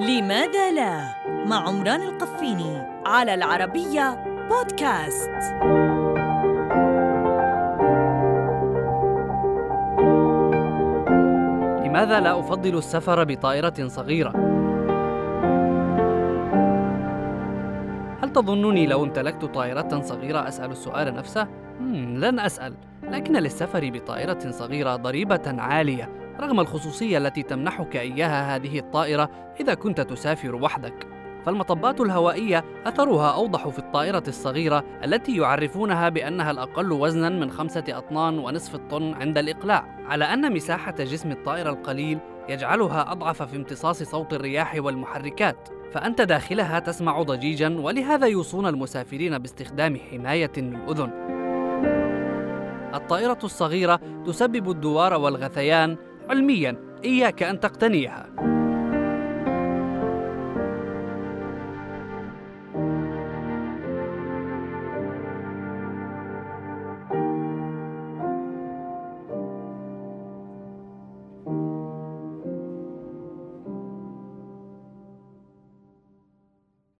لماذا لا مع عمران القفيني على العربية بودكاست لماذا لا أفضل السفر بطائرة صغيرة؟ هل تظنني لو امتلكت طائرة صغيرة أسأل السؤال نفسه؟ لن أسأل، لكن للسفر بطائرة صغيرة ضريبة عالية رغم الخصوصية التي تمنحك إياها هذه الطائرة إذا كنت تسافر وحدك. فالمطبات الهوائية أثرها أوضح في الطائرة الصغيرة التي يعرفونها بأنها الأقل وزنا من خمسة أطنان ونصف الطن عند الإقلاع، على أن مساحة جسم الطائرة القليل يجعلها أضعف في امتصاص صوت الرياح والمحركات، فأنت داخلها تسمع ضجيجا ولهذا يوصون المسافرين باستخدام حماية للأذن. الطائرة الصغيرة تسبب الدوار والغثيان علميا إياك أن تقتنيها.